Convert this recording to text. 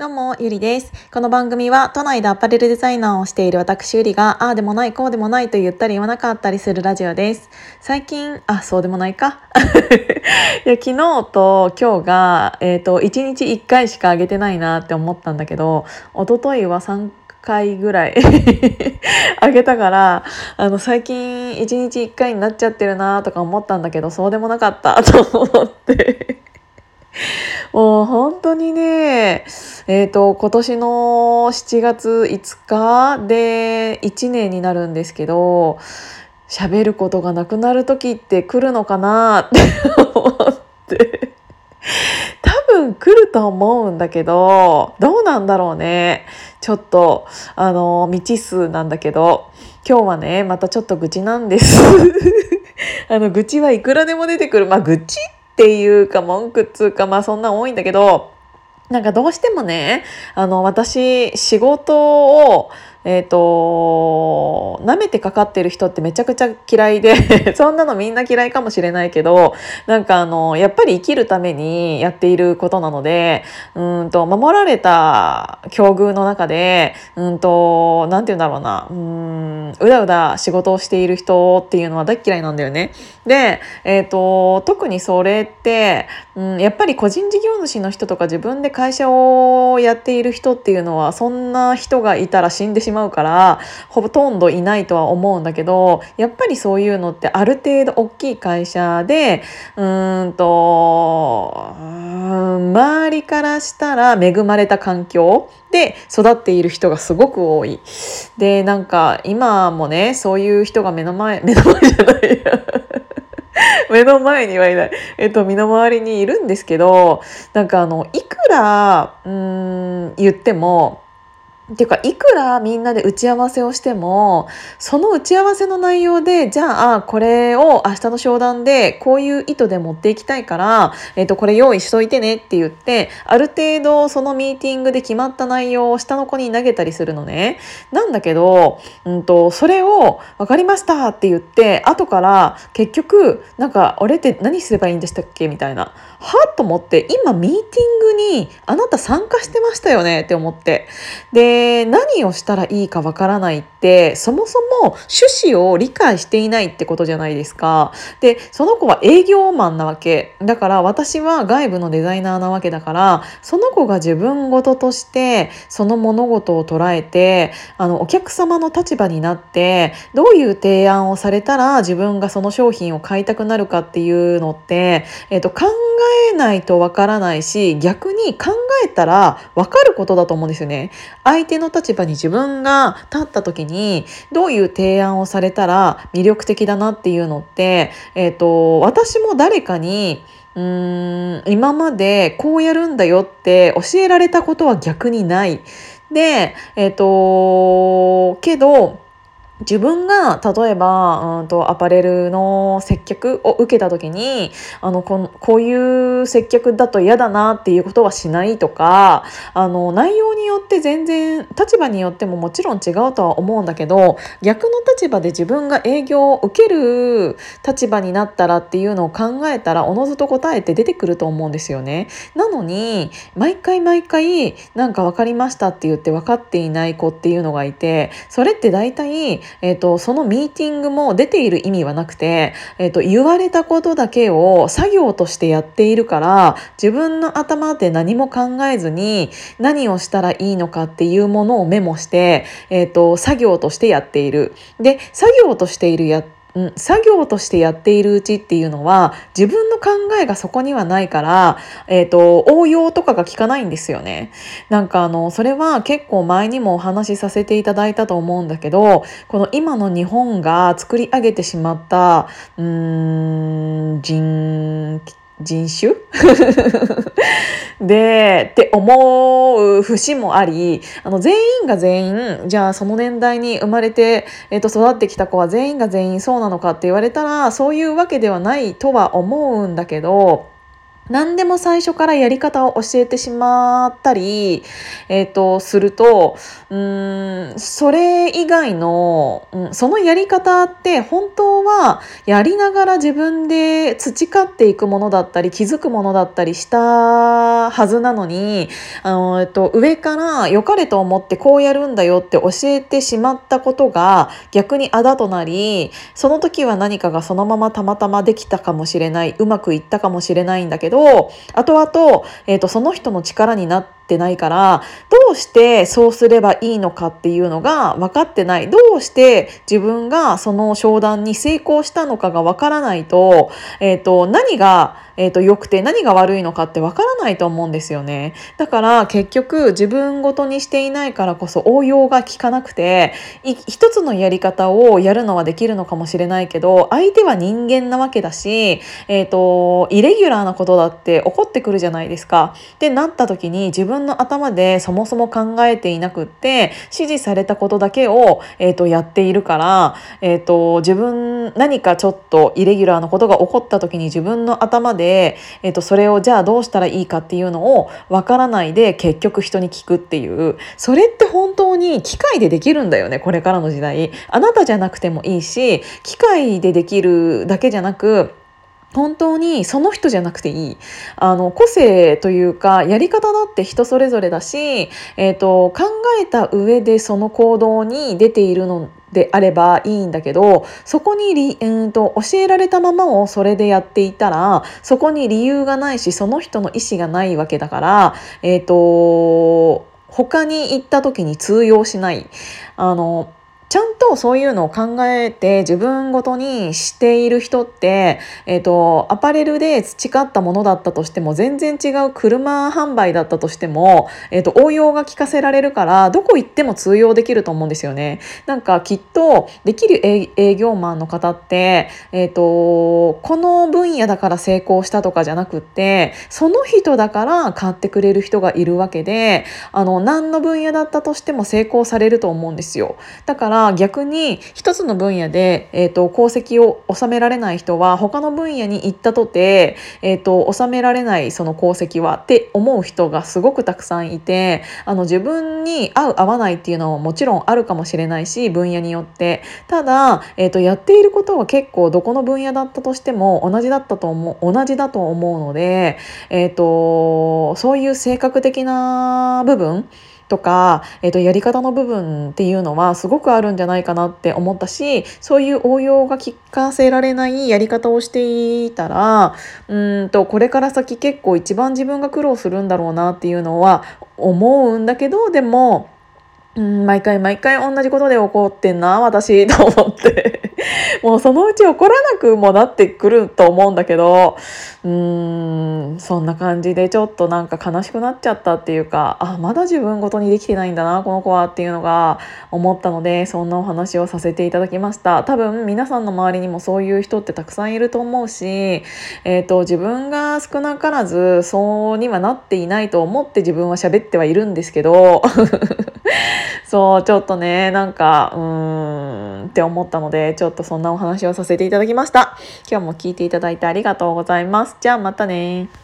どうも、ゆりです。この番組は、都内でアパレルデザイナーをしている私ゆりが、ああでもない、こうでもないと言ったり言わなかったりするラジオです。最近、あ、そうでもないか？いや、昨日と今日が、えっ、ー、と、1日1回しか上げてないなって思ったんだけど、一昨日は3回ぐらい あげたからあの最近1日1回になっちゃってるなとか思ったんだけどそうでもなかったと思って もう本当にね、えっ、ー、と、今年の7月5日で1年になるんですけど、喋ることがなくなる時って来るのかなって 思って。多分来ると思うんだけど、どうなんだろうね。ちょっと、あの、未知数なんだけど、今日はね、またちょっと愚痴なんです。あの、愚痴はいくらでも出てくる。まあ、愚痴ってていうか文句っつうかまあそんな多いんだけどなんかどうしてもねあの私仕事をえっ、ー、と、舐めてかかってる人ってめちゃくちゃ嫌いで そんなのみんな嫌いかもしれないけど、なんかあの、やっぱり生きるためにやっていることなので、うんと、守られた境遇の中で、うんと、なんて言うんだろうな、うん、うだうだ仕事をしている人っていうのは大嫌いなんだよね。で、えっ、ー、と、特にそれって、うん、やっぱり個人事業主の人とか自分で会社をやっている人っていうのは、そんな人がいたら死んでしまうしまうからほとんどいないとは思うんだけどやっぱりそういうのってある程度大きい会社でうんと周りからしたら恵まれた環境で育っている人がすごく多い。でなんか今もねそういう人が目の前 目の前じゃないや 目の前にはいない、えっと、身の回りにいるんですけどなんかあのいくらうん言ってもっていうかいくらみんなで打ち合わせをしてもその打ち合わせの内容でじゃあこれを明日の商談でこういう意図で持っていきたいから、えー、とこれ用意しといてねって言ってある程度そのミーティングで決まった内容を下の子に投げたりするのね。なんだけど、うんと、それを分かりましたって言って後から結局なんか俺って何すればいいんでしたっけみたいな。はっと思って今ミーティングにあなた参加してましたよねって思って。でで何をしたらいいかわからないってそもそも趣旨を理解していないってことじゃないですか。でその子は営業マンなわけだから私は外部のデザイナーなわけだからその子が自分事としてその物事を捉えてあのお客様の立場になってどういう提案をされたら自分がその商品を買いたくなるかっていうのって、えーと、考えないとわからないし逆に考えたらわかることだと思うんですよね。相手の立場に自分が立った時にどういう提案をされたら魅力的だなっていうのって、えーと、私も誰かにうーん今までこうやるんだよって教えられたことは逆にない。で、えっ、ー、とけど自分が例えば、うんと、アパレルの接客を受けた時にあのここういう接客だと嫌だなっていうことはしないとかあの内容によって全然立場によってももちろん違うとは思うんだけど逆の立場で自分が営業を受ける立場になったらっていうのを考えたらおのずと答えて出てくると思うんですよね。なのに毎回毎回なんか分かりましたって言って分かっていない子っていうのがいてそれって大体えーと、そのミーティングも出ている意味はなくて、えーと、言われたことだけを作業としてやっているから自分の頭で何も考えずに何をしたらいいのかっていうものをメモして、えーと作業としてやっている。で作業としているやうん、作業としてやっているうちっていうのは自分の考えがそこにはないから、えーと、応用とかが効かないんですよね。なんかあのそれは結構前にもお話しさせていただいたと思うんだけどこの今の日本が作り上げてしまったうーん人人種？でって思う節もありあの全員が全員じゃあその年代に生まれて、えー、と育ってきた子は全員が全員そうなのかって言われたらそういうわけではないとは思うんだけど何でも最初からやり方を教えてしまったり、えーと、するとうんそれ以外の、うん、そのやり方って本当はやりながら自分で培っていくものだったり気づくものだったりしたはずなのにあの、えーと、上から良かれと思ってこうやるんだよって教えてしまったことが逆にあだとなりその時は何かがそのままたまたまできたかもしれないうまくいったかもしれないんだけどを後々、えーと、その人の力になってってないからどうしてそうすればいいのかっていうのが分かってないどうして自分がその商談に成功したのかが分からないと,、えーと何がえーと、良くて何が悪いのかってわからないと思うんですよねだから結局自分ごとにしていないからこそ応用が効かなくて一つのやり方をやるのはできるのかもしれないけど相手は人間なわけだし、えーと、イレギュラーなことだって起こってくるじゃないですか。ってなった時に自分分の頭でそもそも考えていなくって指示されたことだけを、えーと、やっているから、えー、と自分何かちょっとイレギュラーなことが起こった時に自分の頭で、えー、とそれをじゃあどうしたらいいかっていうのをわからないで結局人に聞くっていうそれって本当に機械でできるんだよねこれからの時代。あなたじゃなくてもいいし機械でできるだけじゃなく本当にその人じゃなくていいあの個性というかやり方だって人それぞれだし、えーと、考えた上でその行動に出ているのであればいいんだけどそこに、えーと、教えられたままをそれでやっていたらそこに理由がないしその人の意思がないわけだから、えーと他に行った時に通用しない。あのちゃんとそういうのを考えて自分ごとにしている人って、えーと、アパレルで培ったものだったとしても全然違う車販売だったとしても、えーと、応用が効かせられるからどこ行っても通用できると思うんですよね。なんかきっとできる営業マンの方って、えー、とこの分野だから成功したとかじゃなくってその人だから買ってくれる人がいるわけであの何の分野だったとしても成功されると思うんですよ。だから逆に一つの分野で、えーと、功績を収められない人は他の分野に行ったとて、えーと、収められないその功績はって思う人がすごくたくさんいてあの自分に合う合わないっていうのはもちろんあるかもしれないし分野によって。ただ、えーと、やっていることは結構どこの分野だったとしても同じだったと思う同じだと思うので、えー、とそういう性格的な部分とか、えー、とやり方の部分っていうのはすごくあるんじゃないかなって思ったしそういう応用が聞かせられないやり方をしていたらうんとこれから先結構一番自分が苦労するんだろうなっていうのは思うんだけどでもうん毎回毎回同じことで怒ってんな私と思って。もうそのうち怒らなくもなってくると思うんだけどうーんそんな感じでちょっとなんか悲しくなっちゃったっていうかあまだ自分ごとにできてないんだなこの子はっていうのが思ったのでそんなお話をさせていただきました。多分皆さんの周りにもそういう人ってたくさんいると思うし、えーと、自分が少なからずそうにはなっていないと思って自分は喋ってはいるんですけど そうちょっとねなんかうーんって思ったのでちょっとそんなお話をさせていただきました。今日も聞いていただいてありがとうございます。じゃあまたね。